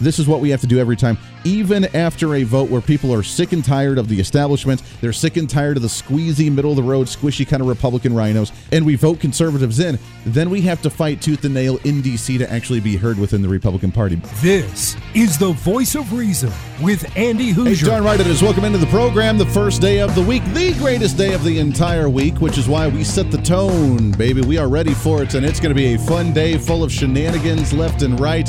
this is what we have to do every time. Even after a vote where people are sick and tired of the establishment, they're sick and tired of the squeezy, middle of the road, squishy kind of Republican RINOs, and we vote conservatives in, then we have to fight tooth and nail in D.C. to actually be heard within the Republican Party. This is the voice of reason with Andy Hooser. Hey, darn right it is. Welcome into the program, the first day of the week, the greatest day of the entire week, which is why we set the tone, baby. We are ready for it, and it's going to be a fun day full of shenanigans left and right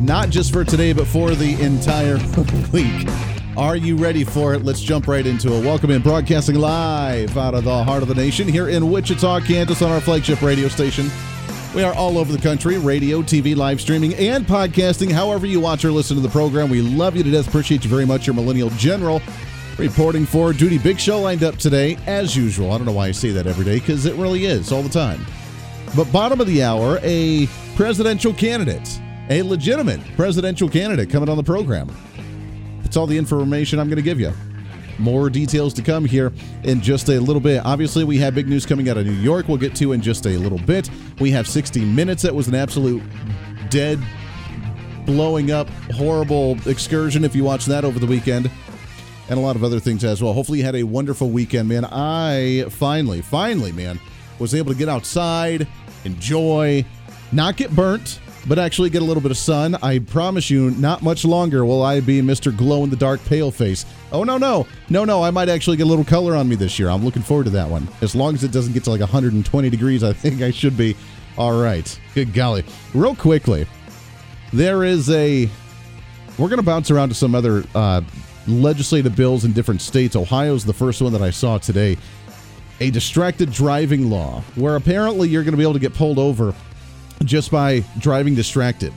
not just for today, but for the entire week. Are you ready for it? Let's jump right into it. Welcome in, broadcasting live out of the heart of the nation here in Wichita, Kansas, on our flagship radio station. We are all over the country radio, TV, live streaming, and podcasting. However, you watch or listen to the program, we love you to death. Appreciate you very much. Your Millennial General reporting for duty. Big show lined up today, as usual. I don't know why I say that every day because it really is all the time. But bottom of the hour, a presidential candidate a legitimate presidential candidate coming on the program. That's all the information I'm going to give you. More details to come here in just a little bit. Obviously, we have big news coming out of New York, we'll get to in just a little bit. We have 60 Minutes. That was an absolute dead, blowing up, horrible excursion if you watched that over the weekend. And a lot of other things as well. Hopefully, you had a wonderful weekend, man. I finally, finally, man, was able to get outside, enjoy, not get burnt, but actually get a little bit of sun. I promise you, not much longer will I be Mr. Glow in the Dark Pale Face. Oh, no, no. No, no. I might actually get a little color on me this year. I'm looking forward to that one. As long as it doesn't get to like 120 degrees, I think I should be all right. Good golly. Real quickly, there is a. We're going to bounce around to some other uh, legislative bills in different states. Ohio's the first one that I saw today. A distracted driving law, where apparently you're going to be able to get pulled over just by driving distracted.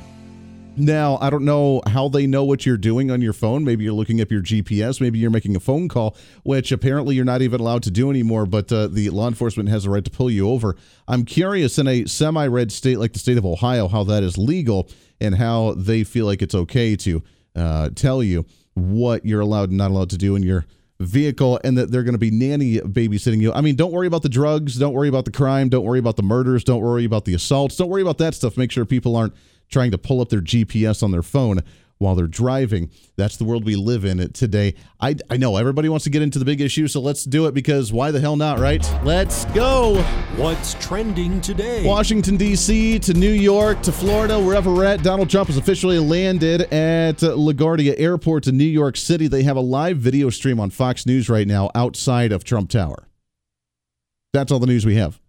Now, I don't know how they know what you're doing on your phone. Maybe you're looking up your GPS. Maybe you're making a phone call, which apparently you're not even allowed to do anymore, but uh, the law enforcement has a right to pull you over. I'm curious in a semi red state like the state of Ohio how that is legal and how they feel like it's okay to uh, tell you what you're allowed and not allowed to do in your vehicle and that they're going to be nanny babysitting you. I mean, don't worry about the drugs, don't worry about the crime, don't worry about the murders, don't worry about the assaults, don't worry about that stuff. Make sure people aren't trying to pull up their GPS on their phone while they're driving. That's the world we live in today. I, I know everybody wants to get into the big issue, so let's do it because why the hell not, right? Let's go. What's trending today? Washington, D.C. to New York to Florida, wherever we're at. Donald Trump has officially landed at LaGuardia Airport in New York City. They have a live video stream on Fox News right now outside of Trump Tower. That's all the news we have.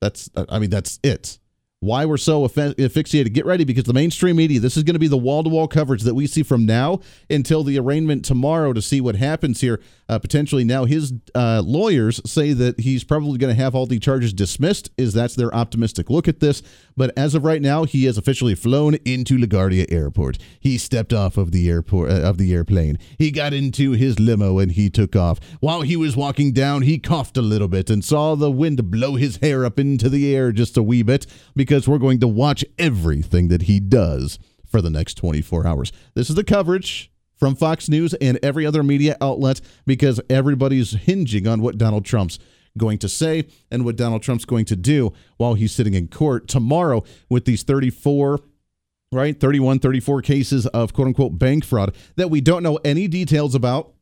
That's, I mean, that's it why we're so asphyxiated. Get ready because the mainstream media, this is going to be the wall to wall coverage that we see from now until the arraignment tomorrow to see what happens here. Uh, potentially now, his uh, lawyers say that he's probably going to have all the charges dismissed. Is that's their optimistic look at this? But as of right now, he has officially flown into LaGuardia Airport. He stepped off of the airport uh, of the airplane. He got into his limo and he took off. While he was walking down, he coughed a little bit and saw the wind blow his hair up into the air just a wee bit because we're going to watch everything that he does for the next 24 hours. This is the coverage from Fox News and every other media outlet because everybody's hinging on what Donald Trump's going to say and what Donald Trump's going to do while he's sitting in court tomorrow with these 34 right 31 34 cases of quote unquote bank fraud that we don't know any details about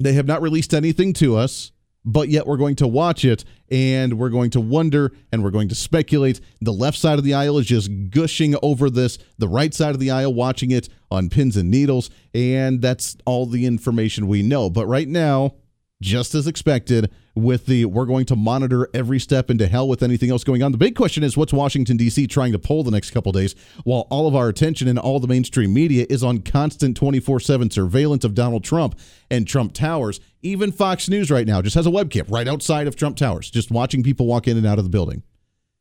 they have not released anything to us but yet we're going to watch it and we're going to wonder and we're going to speculate. The left side of the aisle is just gushing over this, the right side of the aisle watching it on pins and needles, and that's all the information we know. But right now, just as expected with the we're going to monitor every step into hell with anything else going on. The big question is what's Washington D.C. trying to pull the next couple days while all of our attention and all the mainstream media is on constant 24/7 surveillance of Donald Trump and Trump Towers. Even Fox News right now just has a webcam right outside of Trump Towers just watching people walk in and out of the building.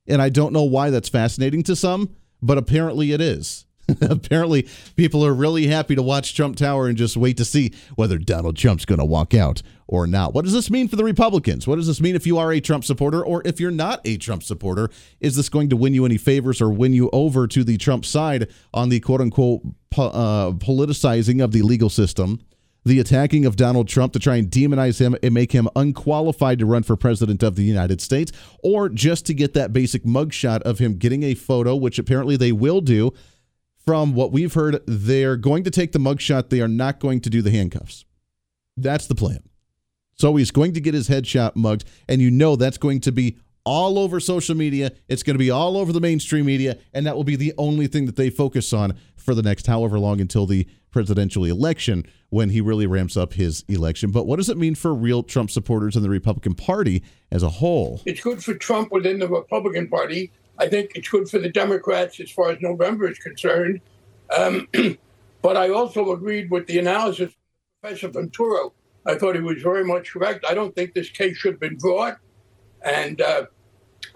And I don't know why that's fascinating to some, but apparently it is. Apparently, people are really happy to watch Trump Tower and just wait to see whether Donald Trump's going to walk out or not. What does this mean for the Republicans? What does this mean if you are a Trump supporter or if you're not a Trump supporter? Is this going to win you any favors or win you over to the Trump side on the quote unquote uh, politicizing of the legal system? the attacking of Donald Trump to try and demonize him and make him unqualified to run for president of the United States, or just to get that basic mugshot of him getting a photo, which apparently they will do. From what we've heard, they're going to take the mugshot. They are not going to do the handcuffs. That's the plan. So he's going to get his headshot mugged, and you know that's going to be all over social media. It's going to be all over the mainstream media, and that will be the only thing that they focus on for the next however long until the presidential election when he really ramps up his election. But what does it mean for real Trump supporters in the Republican Party as a whole? It's good for Trump within the Republican Party. I think it's good for the Democrats as far as November is concerned. Um, but I also agreed with the analysis of Professor Venturo. I thought he was very much correct. I don't think this case should have been brought. And uh,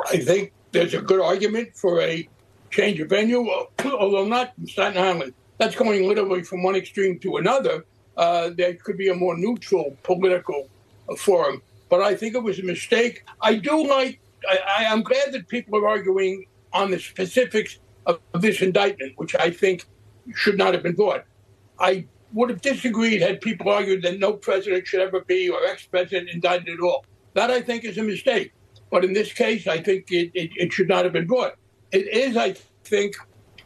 I think there's a good argument for a change of venue, although not in Staten Island. That's going literally from one extreme to another. Uh, there could be a more neutral political uh, forum. But I think it was a mistake. I do like, I, am glad that people are arguing on the specifics of, of this indictment, which I think should not have been brought. I would have disagreed had people argued that no president should ever be or ex president indicted at all. That I think is a mistake. But in this case, I think it, it, it should not have been brought. It is, I think,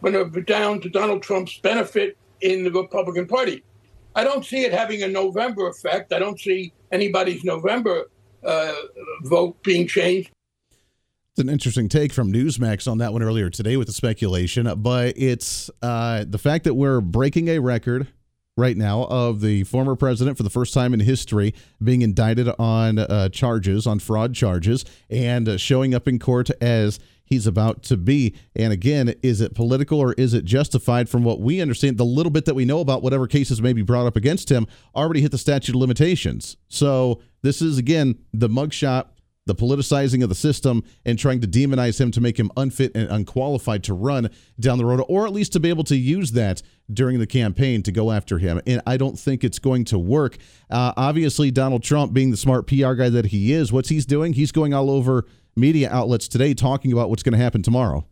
going to be down to Donald Trump's benefit in the Republican Party. I don't see it having a November effect. I don't see anybody's November uh, vote being changed. It's an interesting take from Newsmax on that one earlier today with the speculation, but it's uh, the fact that we're breaking a record right now of the former president for the first time in history being indicted on uh, charges, on fraud charges, and uh, showing up in court as he's about to be. And again, is it political or is it justified from what we understand? The little bit that we know about whatever cases may be brought up against him already hit the statute of limitations. So this is, again, the mugshot the politicizing of the system and trying to demonize him to make him unfit and unqualified to run down the road, or at least to be able to use that during the campaign to go after him. And I don't think it's going to work. Uh, obviously, Donald Trump, being the smart PR guy that he is, what's he's doing? He's going all over media outlets today talking about what's going to happen tomorrow.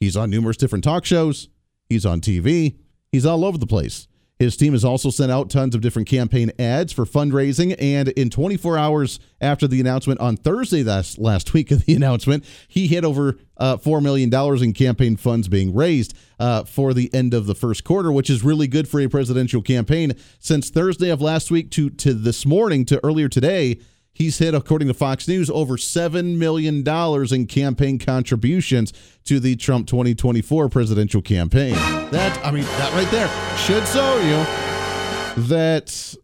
He's on numerous different talk shows, he's on TV, he's all over the place. His team has also sent out tons of different campaign ads for fundraising. And in 24 hours after the announcement on Thursday, last, last week of the announcement, he hit over uh, $4 million in campaign funds being raised uh, for the end of the first quarter, which is really good for a presidential campaign. Since Thursday of last week to, to this morning to earlier today, He's hit, according to Fox News, over $7 million in campaign contributions to the Trump 2024 presidential campaign. That, I mean, that right there should show you that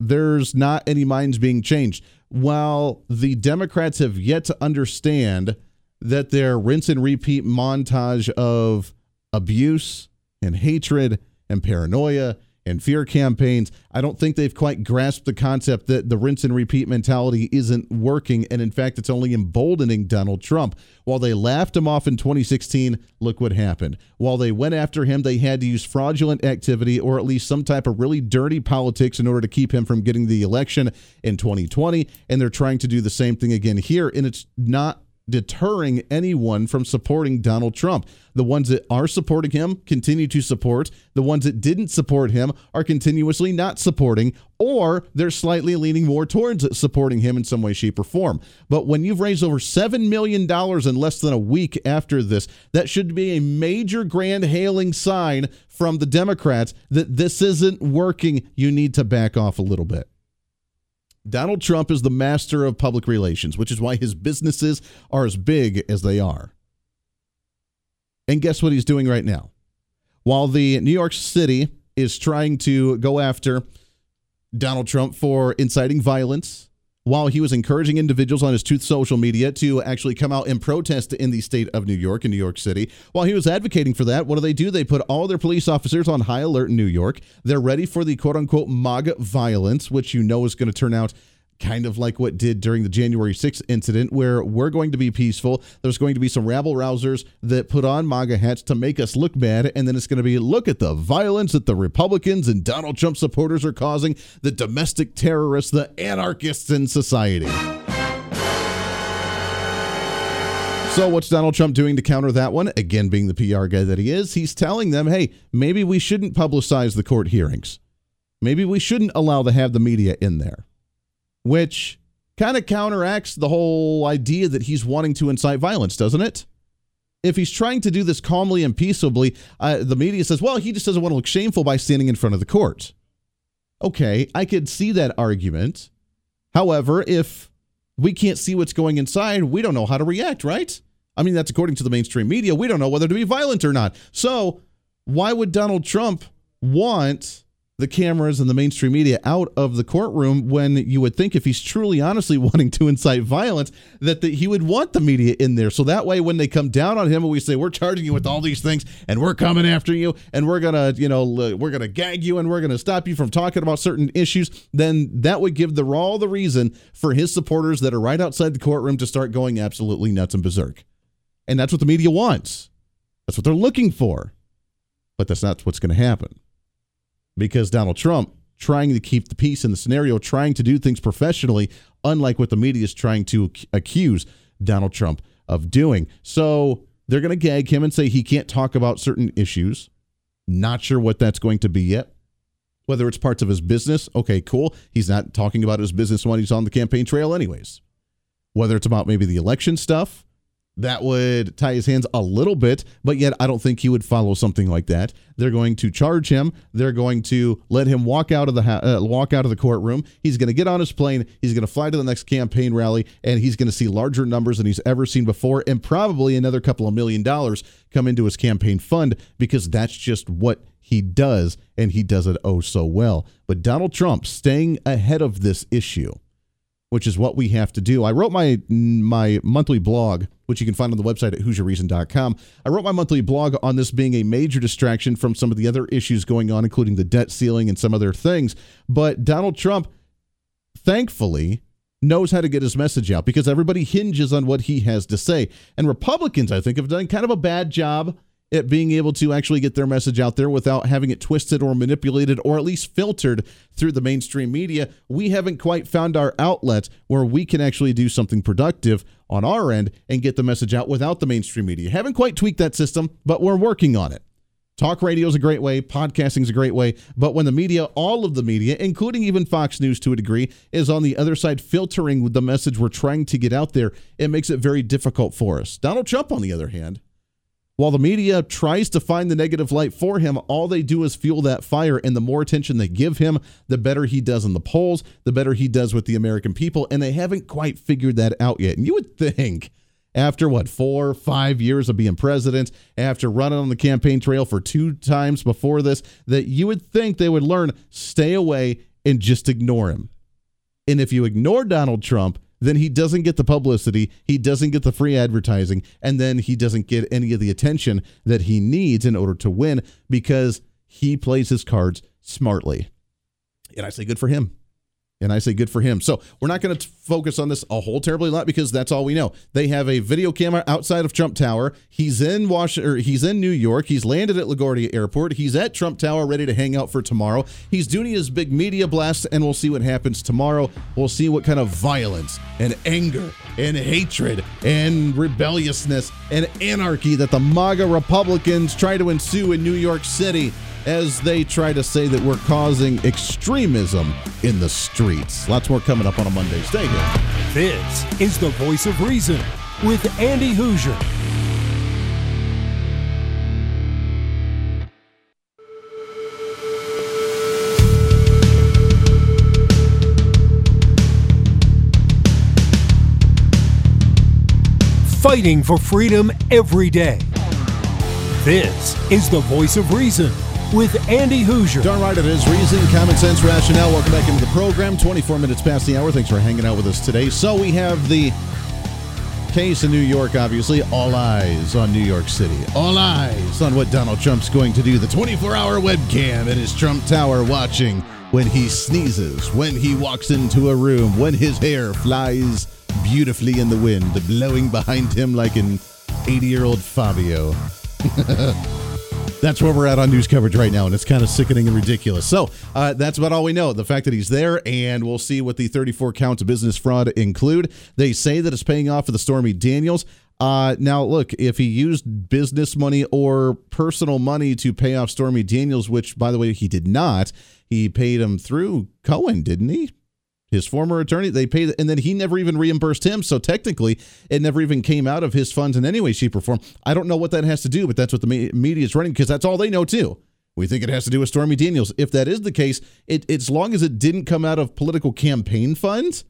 there's not any minds being changed. While the Democrats have yet to understand that their rinse and repeat montage of abuse and hatred and paranoia and fear campaigns. I don't think they've quite grasped the concept that the rinse and repeat mentality isn't working. And in fact, it's only emboldening Donald Trump. While they laughed him off in 2016, look what happened. While they went after him, they had to use fraudulent activity or at least some type of really dirty politics in order to keep him from getting the election in 2020. And they're trying to do the same thing again here. And it's not deterring anyone from supporting Donald Trump. The ones that are supporting him continue to support. The ones that didn't support him are continuously not supporting, or they're slightly leaning more towards supporting him in some way, shape, or form. But when you've raised over $7 million in less than a week after this, that should be a major grand hailing sign from the Democrats that this isn't working. You need to back off a little bit. Donald Trump is the master of public relations, which is why his businesses are as big as they are. And guess what he's doing right now? While the New York City is trying to go after Donald Trump for inciting violence, while he was encouraging individuals on his Truth social media to actually come out and protest in the state of New York, in New York City. While he was advocating for that, what do they do? They put all their police officers on high alert in New York. They're ready for the quote unquote MAGA violence, which you know is going to turn out kind of like what did during the January 6th incident, where we're going to be peaceful. There's going to be some rabble rousers that put on MAGA hats to make us look bad. And then it's going to be look at the violence that the Republicans and Donald Trump supporters are causing, the domestic terrorists, the anarchists in society. So, what's Donald Trump doing to counter that one? Again, being the PR guy that he is, he's telling them, hey, maybe we shouldn't publicize the court hearings. maybe we shouldn't allow to have the media in there, which kind of counteracts the whole idea that he's wanting to incite violence, doesn't it? If he's trying to do this calmly and peaceably, uh, the media says, well, he just doesn't want to look shameful by standing in front of the court. Okay, I could see that argument. However, if we can't see what's going inside, we don't know how to react, right? I mean, that's according to the mainstream media. We don't know whether to be violent or not. So, why would Donald Trump want the cameras and the mainstream media out of the courtroom when you would think if he's truly honestly wanting to incite violence that the, he would want the media in there. So that way when they come down on him and we say we're charging you with all these things and we're coming after you and we're gonna you know we're gonna gag you and we're gonna stop you from talking about certain issues then that would give the all the reason for his supporters that are right outside the courtroom to start going absolutely nuts and berserk. And that's what the media wants. That's what they're looking for. But that's not what's going to happen because Donald Trump trying to keep the peace in the scenario, trying to do things professionally, unlike what the media is trying to accuse Donald Trump of doing. So they're going to gag him and say he can't talk about certain issues. Not sure what that's going to be yet. Whether it's parts of his business, okay, cool. He's not talking about his business when he's on the campaign trail, anyways. Whether it's about maybe the election stuff, that would tie his hands a little bit, but yet I don't think he would follow something like that. They're going to charge him. They're going to let him walk out of the ha- uh, walk out of the courtroom. He's going to get on his plane. He's going to fly to the next campaign rally, and he's going to see larger numbers than he's ever seen before, and probably another couple of million dollars come into his campaign fund because that's just what he does, and he does it oh so well. But Donald Trump staying ahead of this issue which is what we have to do. I wrote my my monthly blog, which you can find on the website at HooserReason.com. I wrote my monthly blog on this being a major distraction from some of the other issues going on, including the debt ceiling and some other things. But Donald Trump, thankfully, knows how to get his message out because everybody hinges on what he has to say. And Republicans, I think, have done kind of a bad job at being able to actually get their message out there without having it twisted or manipulated or at least filtered through the mainstream media. We haven't quite found our outlet where we can actually do something productive on our end and get the message out without the mainstream media. Haven't quite tweaked that system, but we're working on it. Talk radio is a great way, podcasting is a great way, but when the media, all of the media, including even Fox News to a degree, is on the other side filtering the message we're trying to get out there, it makes it very difficult for us. Donald Trump, on the other hand, while the media tries to find the negative light for him, all they do is fuel that fire. And the more attention they give him, the better he does in the polls, the better he does with the American people. And they haven't quite figured that out yet. And you would think after what, four, five years of being president, after running on the campaign trail for two times before this, that you would think they would learn stay away and just ignore him. And if you ignore Donald Trump, then he doesn't get the publicity, he doesn't get the free advertising, and then he doesn't get any of the attention that he needs in order to win because he plays his cards smartly. And I say good for him. And I say good for him. So we're not going to focus on this a whole terribly lot because that's all we know. They have a video camera outside of Trump Tower. He's in Washington. He's in New York. He's landed at LaGuardia Airport. He's at Trump Tower, ready to hang out for tomorrow. He's doing his big media blast, and we'll see what happens tomorrow. We'll see what kind of violence and anger and hatred and rebelliousness and anarchy that the MAGA Republicans try to ensue in New York City as they try to say that we're causing extremism in the streets. Lots more coming up on a Monday. Stay here. This is the voice of reason with Andy Hooser. Fighting for freedom every day. This is the voice of reason with Andy Hooser. Darn right it is. Reason, common sense, rationale. Welcome back into the program. 24 minutes past the hour. Thanks for hanging out with us today. So we have the case in New York, obviously. All eyes on New York City. All eyes on what Donald Trump's going to do. The 24 hour webcam in his Trump Tower watching when he sneezes, when he walks into a room, when his hair flies beautifully in the wind, blowing behind him like an 80 year old Fabio. that's where we're at on news coverage right now, and it's kind of sickening and ridiculous. So uh, that's about all we know. The fact that he's there, and we'll see what the 34 counts of business fraud include. They say that it's paying off for the Stormy Daniels. Uh, now, look, if he used business money or personal money to pay off Stormy Daniels, which, by the way, he did not, he paid him through Cohen, didn't he? His former attorney, they paid, and then he never even reimbursed him. So technically, it never even came out of his funds in any way, shape, or form. I don't know what that has to do, but that's what the media is running because that's all they know too. We think it has to do with Stormy Daniels. If that is the case, it, as long as it didn't come out of political campaign funds,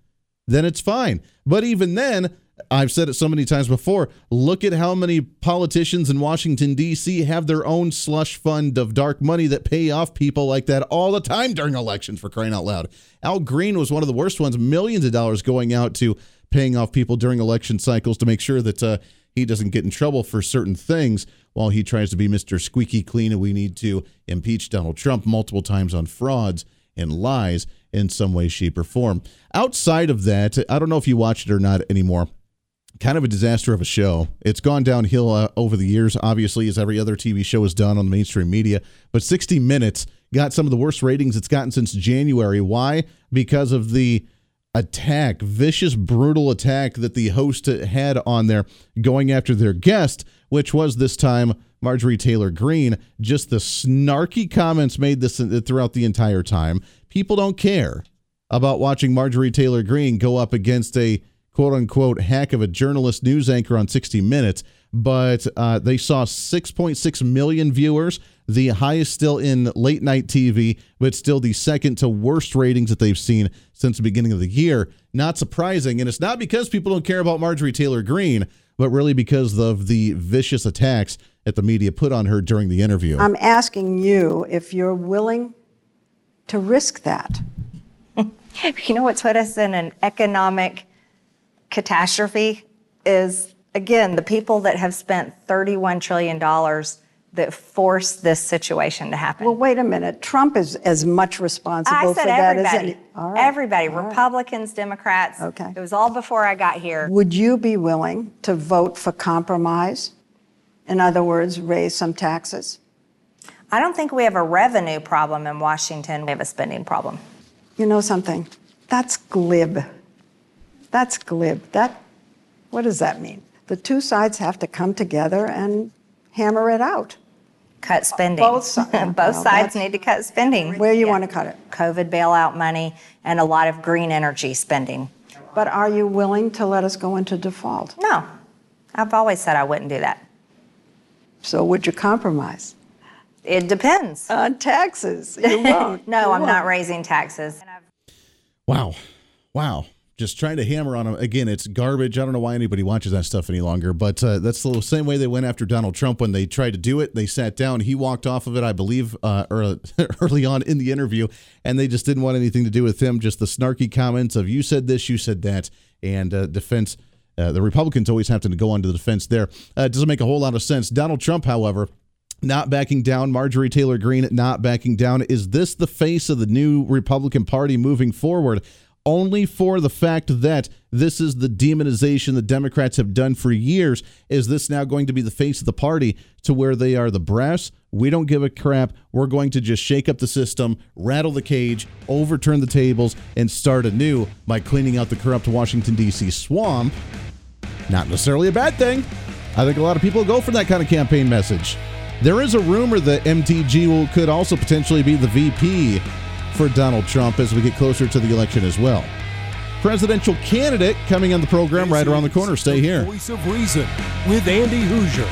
then it's fine. But even then, I've said it so many times before. Look at how many politicians in Washington, D.C. have their own slush fund of dark money that pay off people like that all the time during elections, for crying out loud. Al Green was one of the worst ones, millions of dollars going out to paying off people during election cycles to make sure that uh, he doesn't get in trouble for certain things while he tries to be Mr. Squeaky Clean. And we need to impeach Donald Trump multiple times on frauds and lies in some way, shape, or form. Outside of that, I don't know if you watch it or not anymore kind of a disaster of a show. It's gone downhill uh, over the years, obviously, as every other TV show has done on the mainstream media. But 60 Minutes got some of the worst ratings it's gotten since January. Why? Because of the attack, vicious, brutal attack that the host had on there going after their guest, which was this time Marjorie Taylor Greene. Just the snarky comments made this uh, throughout the entire time. People don't care about watching Marjorie Taylor Greene go up against a quote unquote hack of a journalist news anchor on 60 Minutes, but uh, they saw 6.6 million viewers, the highest still in late night TV, but still the second to worst ratings that they've seen since the beginning of the year. Not surprising. And it's not because people don't care about Marjorie Taylor Greene, but really because of the vicious attacks that the media put on her during the interview. I'm asking you if you're willing to risk that. you know what's put us in an economic catastrophe is, again, the people that have spent $31 trillion that forced this situation to happen. Well, wait a minute. Trump is as much responsible for that as any. Right. Everybody, all Republicans, right. Democrats. Okay. It was all before I got here. Would you be willing to vote for compromise? In other words, raise some taxes? I don't think we have a revenue problem in Washington. We have a spending problem. You know something? That's glib. That's glib. That, what does that mean? The two sides have to come together and hammer it out. Cut spending. Both, si- Both well, sides need to cut spending. Where you yeah. want to cut it? COVID bailout money and a lot of green energy spending. But are you willing to let us go into default? No. I've always said I wouldn't do that. So would you compromise? It depends. On taxes. You won't. no, you I'm won't. not raising taxes. Wow. Wow just trying to hammer on him again. It's garbage. I don't know why anybody watches that stuff any longer, but uh, that's the same way they went after Donald Trump when they tried to do it. They sat down. He walked off of it, I believe, uh, early, on in the interview, and they just didn't want anything to do with him. Just the snarky comments of "you said this, you said that," and uh, defense. Uh, the Republicans always have to go on to the defense there. Uh, it doesn't make a whole lot of sense. Donald Trump, however, not backing down. Marjorie Taylor Greene not backing down. Is this the face of the new Republican Party moving forward? Only for the fact that this is the demonization the Democrats have done for years. Is this now going to be the face of the party to where they are the brass? We don't give a crap. We're going to just shake up the system, rattle the cage, overturn the tables, and start anew by cleaning out the corrupt Washington, D.C. swamp. Not necessarily a bad thing. I think a lot of people go for that kind of campaign message. There is a rumor that MTG will, could also potentially be the VP for Donald Trump as we get closer to the election as well. Presidential candidate coming on the program right around the corner. Stay here. Voice of Reason with Andy Hooser.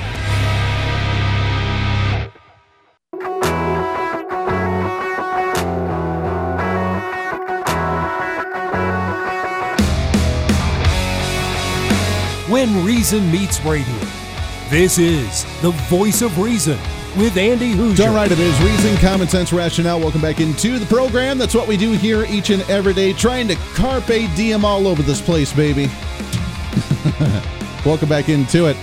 When Reason meets radio. This is the Voice of Reason with Andy Hooser. All right, it is Reason, Common Sense, Rationale. Welcome back into the program. That's what we do here each and every day, trying to carpe diem all over this place, baby. Welcome back into it.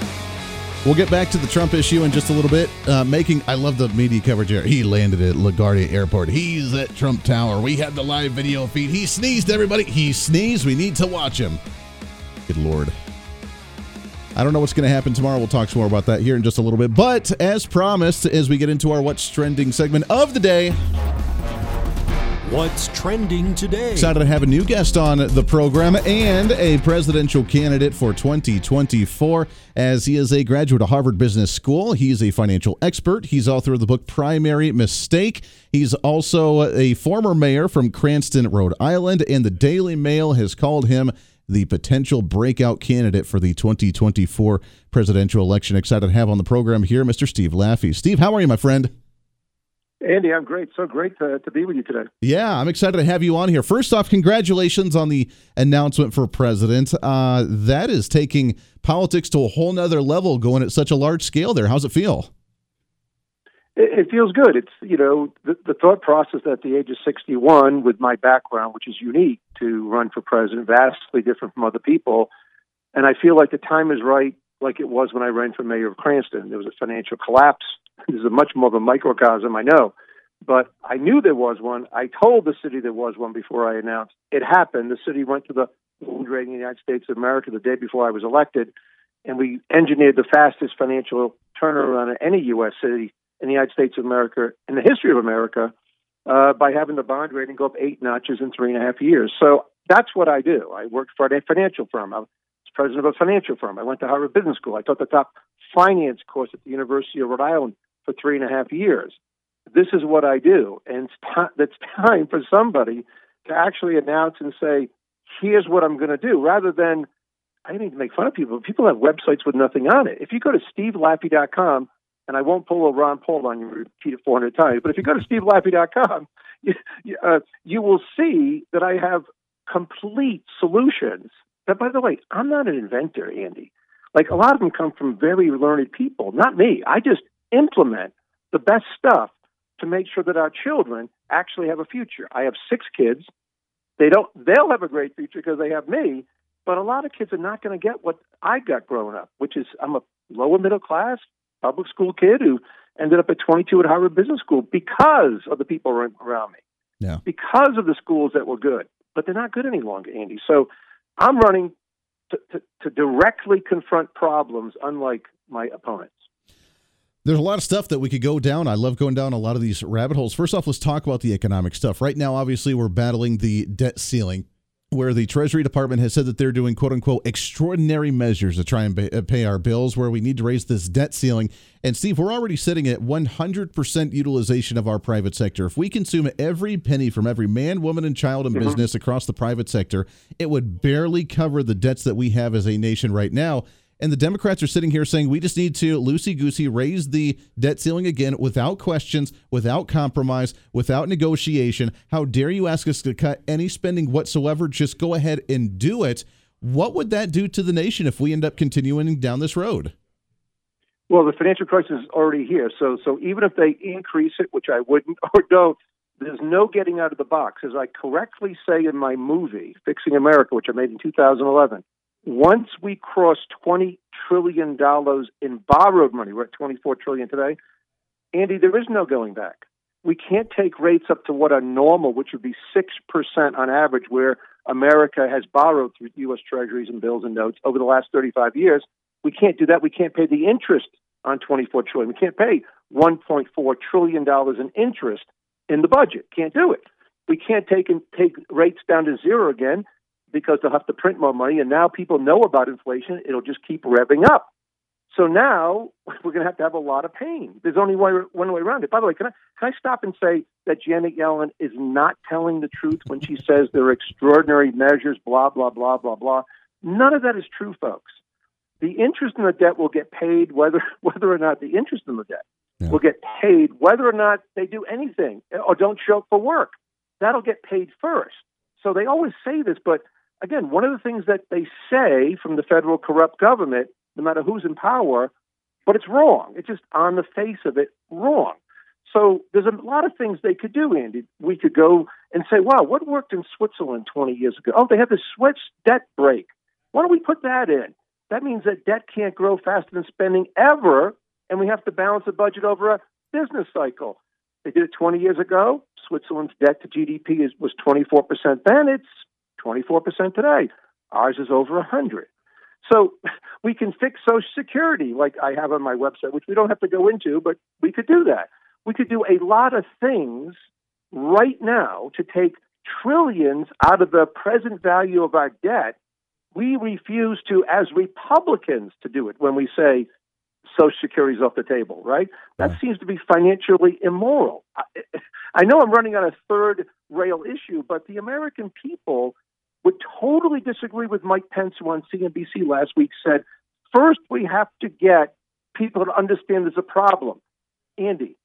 We'll get back to the Trump issue in just a little bit. Uh, making, I love the media coverage here. He landed at LaGuardia Airport. He's at Trump Tower. We had the live video feed. He sneezed, everybody. He sneezed. We need to watch him. Good Lord. I don't know what's going to happen tomorrow. We'll talk some more about that here in just a little bit. But as promised, as we get into our What's Trending segment of the day, What's trending today? Excited to have a new guest on the program and a presidential candidate for 2024 as he is a graduate of Harvard Business School. He's a financial expert. He's author of the book Primary Mistake. He's also a former mayor from Cranston, Rhode Island, and the Daily Mail has called him the potential breakout candidate for the 2024 presidential election. Excited to have on the program here Mr. Steve Laffey. Steve, how are you, my friend? Andy, I'm great. So great to, to be with you today. Yeah, I'm excited to have you on here. First off, congratulations on the announcement for president. Uh, that is taking politics to a whole nother level, going at such a large scale there. How's it feel? It, it feels good. It's, you know, the, the thought process at the age of 61 with my background, which is unique to run for president, vastly different from other people. And I feel like the time is right, like it was when I ran for mayor of Cranston. There was a financial collapse this is a much more of a microcosm, I know. But I knew there was one. I told the city there was one before I announced. It happened. The city went to the rating in the United States of America the day before I was elected, and we engineered the fastest financial turnaround in any U.S. city in the United States of America in the history of America uh, by having the bond rating go up eight notches in three and a half years. So that's what I do. I worked for a financial firm. I was president of a financial firm. I went to Harvard Business School. I taught the top finance course at the University of Rhode Island for three and a half years. This is what I do, and it's, time for somebody to actually announce and say, "Here's what I'm going to do," rather than I need to make fun of people. People have websites with nothing on it. If you go to stevelaffey.com, and I won't pull a Ron Paul on you, repeat it 400 times, but if you go to stevelaffey.com, you, uh, you will see that I have complete solutions. That, by the way, I'm not an inventor, Andy. Like a lot of them come from very learned people, not me. I just implement the best stuff to make sure that our children actually have a future. I have six kids. They don't they'll have a great future because they have me, but a lot of kids are not going to get what I got growing up, which is I'm a lower middle class public school kid who ended up at 22 at Harvard Business School because of the people around me. Yeah. Because of the schools that were good, but they're not good any longer, Andy. So I'm running to, to, to directly confront problems unlike my opponents. There's a lot of stuff that we could go down. I love going down a lot of these rabbit holes. First off, let's talk about the economic stuff. Right now, obviously, we're battling the debt ceiling, where the Treasury Department has said that they're doing quote unquote extraordinary measures to try and uh, pay our bills, where we need to raise this debt ceiling. And Steve, we're already sitting at 100% utilization of our private sector. If we consume every penny from every man, woman, and child in mm-hmm. business across the private sector, it would barely cover the debts that we have as a nation right now. And the Democrats are sitting here saying we just need to loosey goosey raise the debt ceiling again without questions, without compromise, without negotiation. How dare you ask us to cut any spending whatsoever? Just go ahead and do it. What would that do to the nation if we end up continuing down this road? Well, the financial crisis is already here. So, so even if they increase it, which I wouldn't or don't, there's no getting out of the box. As I correctly say in my movie, Fixing America, which I made in 2011, once we cross $20 trillion in borrowed money, we're at 24 trillion today. Andy, there is no going back. We can't take rates up to what are normal, which would be 6% on average, where America has borrowed through U.S. treasuries and bills and notes over the last 35 years. We can't do that. We can't pay the interest on 24 trillion. We can't pay 1.4 trillion dollars in interest in the budget. Can't do it. We can't take and take rates down to zero again because they'll have to print more money. And now people know about inflation. It'll just keep revving up. So now we're going to have to have a lot of pain. There's only one, one way around it. By the way, can I, can I stop and say that Janet Yellen is not telling the truth when she says there are extraordinary measures, blah, blah, blah, blah, blah? None of that is true, folks. The interest in the debt will get paid whether, whether or not the interest in the debt yeah. will get paid whether or not they do anything or don't show up for work. That'll get paid first. So they always say this, but again, one of the things that they say from the federal corrupt government, no matter who's in power, but it's wrong. It's just on the face of it wrong. So there's a lot of things they could do, Andy. We could go and say, wow, what worked in Switzerland 20 years ago? Oh, they have the Swiss debt brake. Why don't we put that in? That means that debt can't grow faster than spending ever, and we have to balance the budget over a business cycle. They did it 20 years ago. Switzerland's debt to GDP is, was 24% then. It's 24% today. Ours is over 100. So we can fix Social Security like I have on my website, which we don't have to go into, but we could do that. We could do a lot of things right now to take trillions out of the present value of our debt, we refuse to, as Republicans, to do it when we say Social Security is off the table, right? That seems to be financially immoral. I, I know I'm running on a third rail issue, but the American people would totally disagree with Mike Pence, who on CNBC last week said, first we have to get people to understand there's a problem. Andy,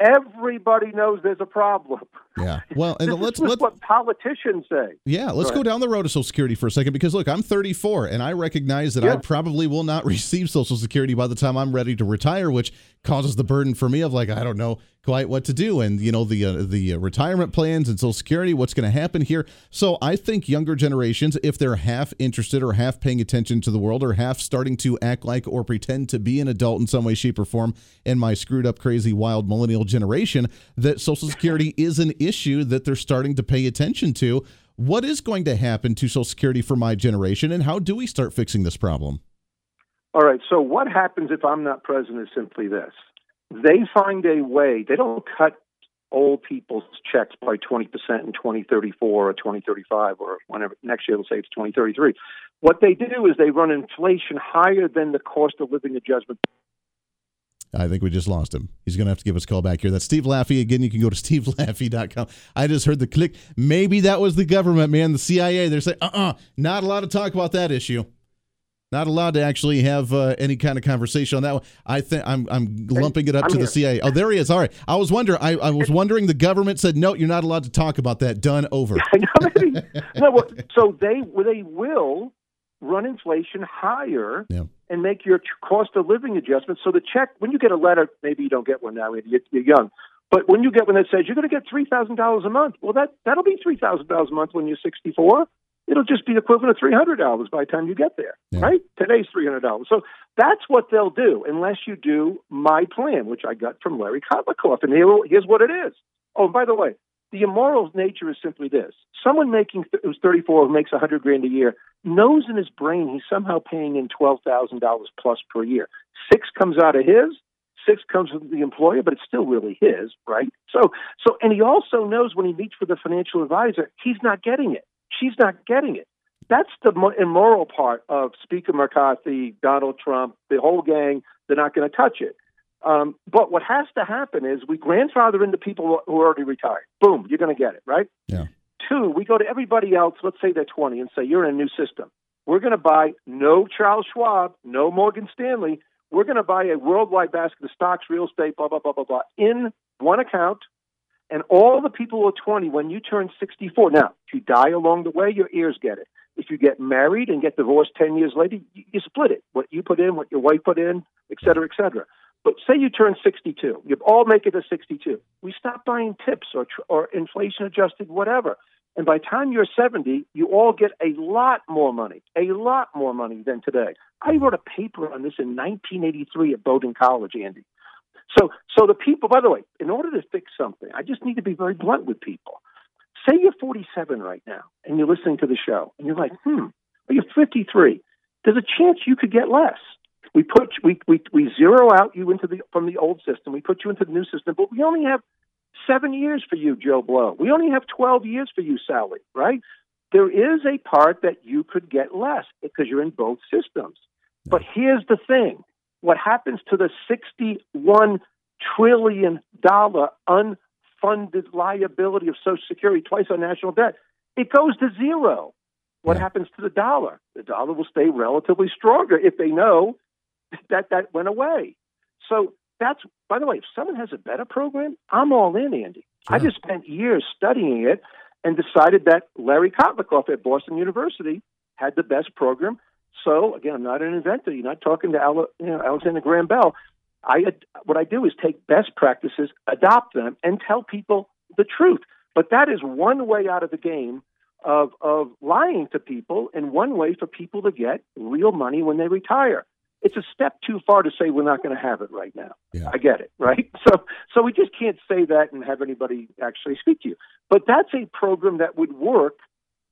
Everybody knows there's a problem. Yeah. Well, and let's let's what politicians say. yeah, let's Go go down the road of Social Security for a second because look, I'm 34 and I recognize that I probably will not receive Social Security by the time I'm ready to retire, which causes the burden for me of like I don't know quite what to do and you know the uh, the uh, retirement plans and Social Security, what's going to happen here. So I think younger generations, if they're half interested or half paying attention to the world or half starting to act like or pretend to be an adult in some way, shape, or form in my screwed up, crazy, wild millennial generation, that Social Security is an issue that they're starting to pay attention to. What is going to happen to Social Security for my generation, and how do we start fixing this problem? All right. So what happens if I'm not present is simply this: they find a way. They don't cut old people's checks by 20% in 2034 or 2035 or whenever next year. They'll say it's 2033. What they do is they run inflation higher than the cost of living adjustment. I think we just lost him. He's going to have to give us a call back here. That's Steve Laffey. Again, you can go to stevelaffey.com. I just heard the click. Maybe that was the government, man, the CIA. They're saying, uh uh not to talk about that issue. Not allowed to actually have uh, any kind of conversation on that one. I think I'm I'm lumping it up I'm to the here. CIA. Oh, there he is. All right. I was wondering. I, I was wondering. The government said no. You're not allowed to talk about that. Done. Over. Maybe. no, well, so they they will run inflation higher Yeah. and make your cost of living adjustments. So the check, when you get a letter, maybe you don't get one now, you're, you're young, but when you get one that says you're going to get three thousand dollars a month, well, that that'll be three thousand dollars a month when you're 64. It'll just be equivalent of three hundred dollars by the time you get there, Yeah. right? Today's three hundred dollars. So that's what they'll do, unless you do my plan, which I got from Larry Kotlikoff. And here's what it is. Oh, and by the way, the immoral nature is simply this: someone making who's 34 who makes a 100 grand a year knows in his brain he's somehow paying in twelve thousand dollars plus per year. Six comes out of his, six comes from the employer, but it's still really his, right? So, so, and he also knows when he meets with a financial advisor, he's not getting it. She's not getting it. That's the immoral part of Speaker McCarthy, Donald Trump, the whole gang. They're not going to touch it. Um, but what has to happen is we grandfather into people who are already retired. Boom, you're going to get it, right? Yeah. Two, we go to everybody else, let's say they're 20, and say, you're in a new system. We're going to buy no Charles Schwab, no Morgan Stanley. We're going to buy a worldwide basket of stocks, real estate, blah, blah, blah, blah, blah, in one account. And all the people who are 20, when you turn 64, now, if you die along the way, your heirs get it. If you get married and get divorced 10 years later, you, you split it. What you put in, what your wife put in, et cetera, et cetera. But say you turn 62, you all make it to 62. We stop buying TIPS or, or inflation adjusted whatever. And by the time you're 70, you all get a lot more money, a lot more money than today. I wrote a paper on this in 1983 at Bowdoin College, Andy. So, so the people, by the way, in order to fix something, I just need to be very blunt with people. Say you're 47 right now and you're listening to the show and you're like, hmm, you're 53. There's a chance you could get less. We put we, we we zero out you into the from the old system. We put you into the new system, but we only have seven years for you, Joe Blow. We only have 12 years for you, Sally. Right? There is a part that you could get less because you're in both systems. But here's the thing: what happens to the 61 trillion dollar unfunded liability of Social Security, twice our national debt? It goes to zero. What Yeah. happens to the dollar? The dollar will stay relatively stronger if they know that that went away. So that's, by the way, if someone has a better program, I'm all in, Andy. I just spent years studying it and decided that Larry Kotlikoff at Boston University had the best program. So again, I'm not an inventor. You're not talking to Ale, you know, Alexander Graham Bell. I what I do is take best practices, adopt them, and tell people the truth. But that is one way out of the game of of lying to people, and one way for people to get real money when they retire. It's a step too far to say we're not going to have it right now. Yeah. I get it, right? So so we just can't say that and have anybody actually speak to you. But that's a program that would work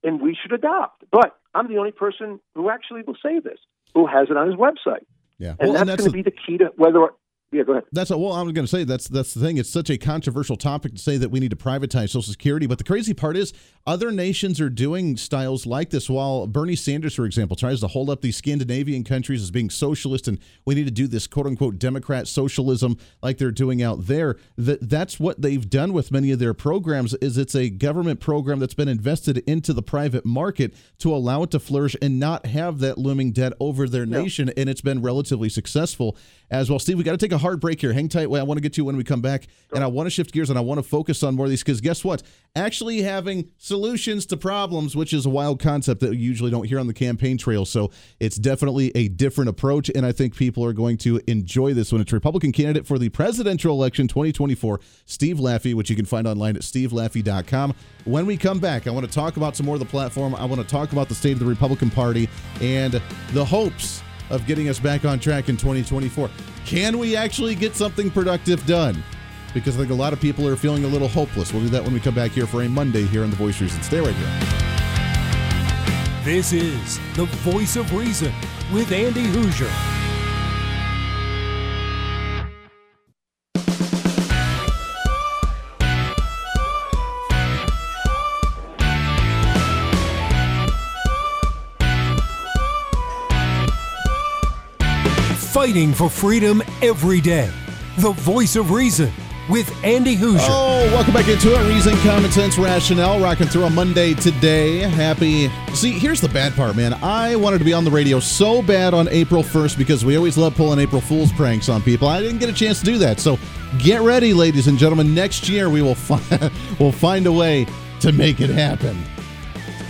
and we should adopt. But I'm the only person who actually will say this, who has it on his website. Yeah. And Well, that's, that's going to the- be the key to whether Yeah, go ahead. That's a, well, I was going to say that's that's the thing. It's such a controversial topic to say that we need to privatize Social Security. But the crazy part is, other nations are doing styles like this. While Bernie Sanders, for example, tries to hold up these Scandinavian countries as being socialist, and we need to do this quote unquote Democrat socialism like they're doing out there. That that's what they've done with many of their programs. Is it's a government program that's been invested into the private market to allow it to flourish and not have that looming debt over their nation, and it's been relatively successful as well. Steve, we got to take a hard break here. Hang tight. I want to get to you when we come back, and I want to shift gears and I want to focus on more of these because guess what? Actually, having solutions to problems, which is a wild concept that you usually don't hear on the campaign trail. So it's definitely a different approach, and I think people are going to enjoy this one. It's Republican candidate for the presidential election 2024, Steve Laffey, which you can find online at stevelaffey.com. When we come back, I want to talk about some more of the platform. I want to talk about the state of the Republican Party and the hopes of getting us back on track in 2024. Can we actually get something productive done? Because I think a lot of people are feeling a little hopeless. We'll do that when we come back here for a Monday here on The Voice of Reason. Stay right here. This is the voice of reason with Andy Hooser. Fighting for freedom every day. The voice of reason with Andy Hooser. Oh, welcome back into it. Reason, common sense, rationale. Rocking through a Monday today. Happy. See, here's the bad part, man. I wanted to be on the radio so bad on April 1st because we always love pulling April Fool's pranks on people. I didn't get a chance to do that. So get ready, ladies and gentlemen. Next year we will we'll find a way to make it happen.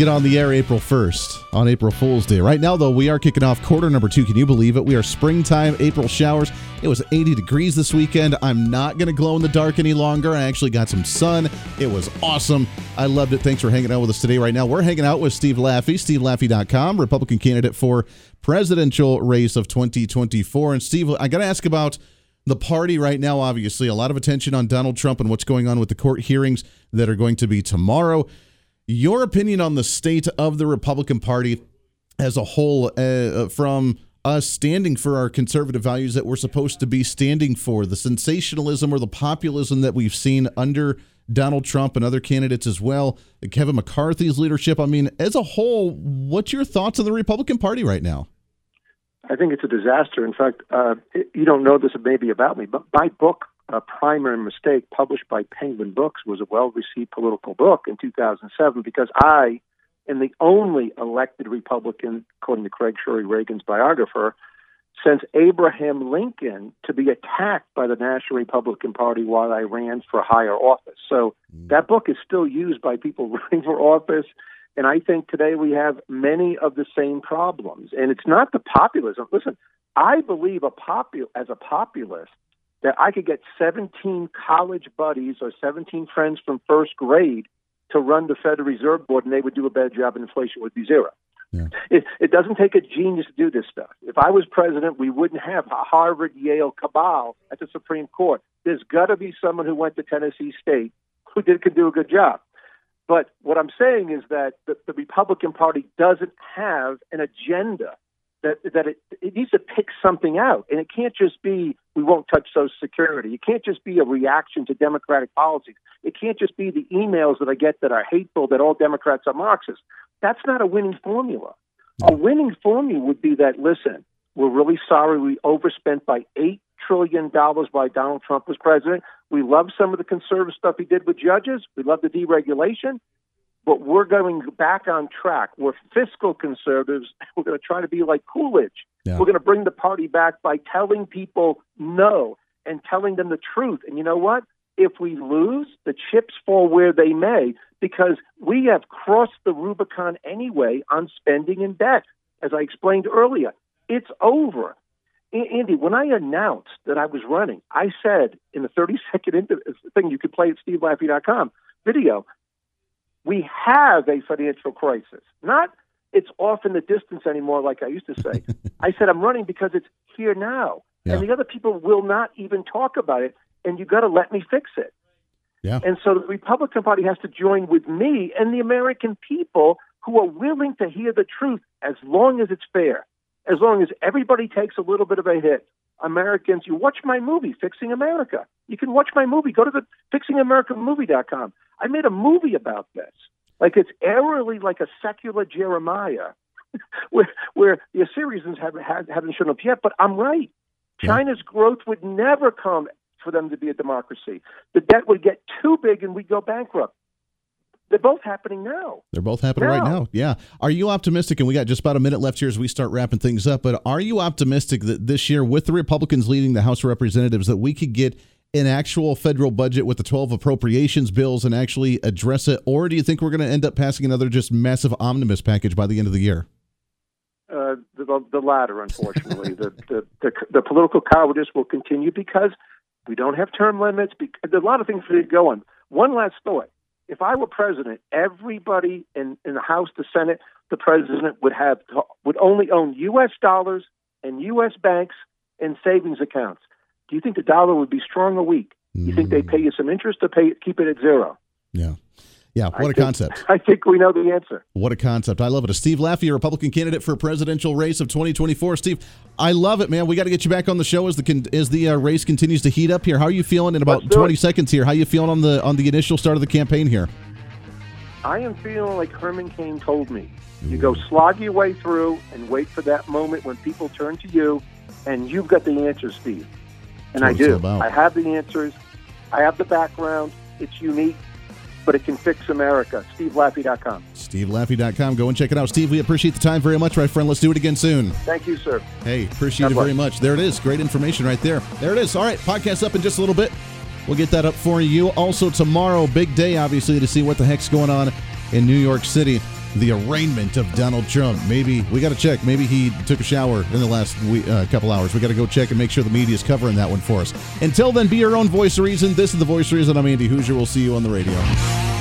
Get on the air April 1st on April Fool's Day. Right now, though, we are kicking off quarter number two. Can you believe it? We are springtime April showers. It was 80 degrees this weekend. I'm not going to glow in the dark any longer. I actually got some sun. It was awesome. I loved it. Thanks for hanging out with us today. Right now, we're hanging out with Steve Laffey, stevelaffey.com, Republican candidate for presidential race of 2024. And Steve, I got to ask about the party right now, obviously. A lot of attention on Donald Trump and what's going on with the court hearings that are going to be tomorrow. Your opinion on the state of the Republican Party as a whole, uh, from us standing for our conservative values that we're supposed to be standing for, the sensationalism or the populism that we've seen under Donald Trump and other candidates as well, Kevin McCarthy's leadership. I mean, as a whole, what's your thoughts on the Republican Party right now? I think it's a disaster. In fact, uh, you don't know this maybe about me, but my book a primary mistake published by Penguin Books was a well received political book in 2007 because I am the only elected Republican, according to Craig Shirley Reagan's biographer, since Abraham Lincoln to be attacked by the National Republican Party while I ran for higher office. So mm. that book is still used by people running for office. And I think today we have many of the same problems. And it's not the populism. Listen, I believe a popu- as a populist, that I could get 17 college buddies or 17 friends from first grade to run the Federal Reserve Board, and they would do a better job, and inflation would be zero. Yeah. It, it doesn't take a genius to do this stuff. If I was president, we wouldn't have a Harvard Yale cabal at the Supreme Court. There's got to be someone who went to Tennessee State who did could do a good job. But what I'm saying is that the, the Republican Party doesn't have an agenda that that it, it needs to pick something out, and it can't just be we won't touch Social Security. It can't just be a reaction to Democratic policies. It can't just be the emails that I get that are hateful that all Democrats are Marxists. That's not a winning formula. A winning formula would be that listen, we're really sorry we overspent by eight trillion dollars by Donald Trump as president. We love some of the conservative stuff he did with judges. We love the deregulation but we're going back on track. We're fiscal conservatives. We're going to try to be like Coolidge. Yeah. We're going to bring the party back by telling people no and telling them the truth. And you know what? If we lose, the chips fall where they may because we have crossed the Rubicon anyway on spending and debt. As I explained earlier, it's over. Andy, when I announced that I was running, I said in the 30 second thing you could play at stevelaffey.com video, we have a financial crisis. Not it's off in the distance anymore, like I used to say. I said I'm running because it's here now, yeah. and the other people will not even talk about it. And you got to let me fix it. Yeah. And so the Republican Party has to join with me and the American people who are willing to hear the truth as long as it's fair, as long as everybody takes a little bit of a hit. Americans. You watch my movie, Fixing America. You can watch my movie. Go to the fixingamericamovie.com. I made a movie about this. Like it's eerily like a secular Jeremiah, where where the Assyrians haven't haven't shown up yet. But I'm right. China's growth would never come for them to be a democracy. The debt would get too big and we'd go bankrupt. They're both happening now. They're both happening now. right now. Yeah. Are you optimistic? And we got just about a minute left here as we start wrapping things up. But are you optimistic that this year, with the Republicans leading the House of Representatives, that we could get an actual federal budget with the 12 appropriations bills and actually address it? Or do you think we're going to end up passing another just massive omnibus package by the end of the year? Uh, the, the latter, unfortunately. the, the, the, the political cowardice will continue because we don't have term limits. There's a lot of things to go on. One last thought if I were president, everybody in, in the House, the Senate, the president would have would only own U.S. dollars and U.S. banks and savings accounts. Do you think the dollar would be strong or weak? Do you think they pay you some interest to pay keep it at zero? Yeah. Yeah, what I a think, concept. I think we know the answer. What a concept. I love it. Steve Laffey, a Republican candidate for presidential race of 2024. Steve, I love it, man. We got to get you back on the show as the as the uh, race continues to heat up here. How are you feeling in about 20 it. seconds here? How are you feeling on the on the initial start of the campaign here? I am feeling like Herman Cain told me. You go slog your way through and wait for that moment when people turn to you and you've got the answer, Steve. And I do. I have the answers. I have the background. It's unique but it can fix America. SteveLaffey.com. SteveLaffey.com. Go and check it out. Steve, we appreciate the time very much, my friend. Let's do it again soon. Thank you, sir. Hey, appreciate God it bless. very much. There it is. Great information right there. There it is. All right, podcast up in just a little bit. We'll get that up for you. Also, tomorrow, big day, obviously, to see what the heck's going on in New York City. The arraignment of Donald Trump. Maybe we got to check. Maybe he took a shower in the last week, uh, couple hours. We got to go check and make sure the media is covering that one for us. Until then, be your own voice of reason. This is the voice of reason. I'm Andy Hooser. We'll see you on the radio.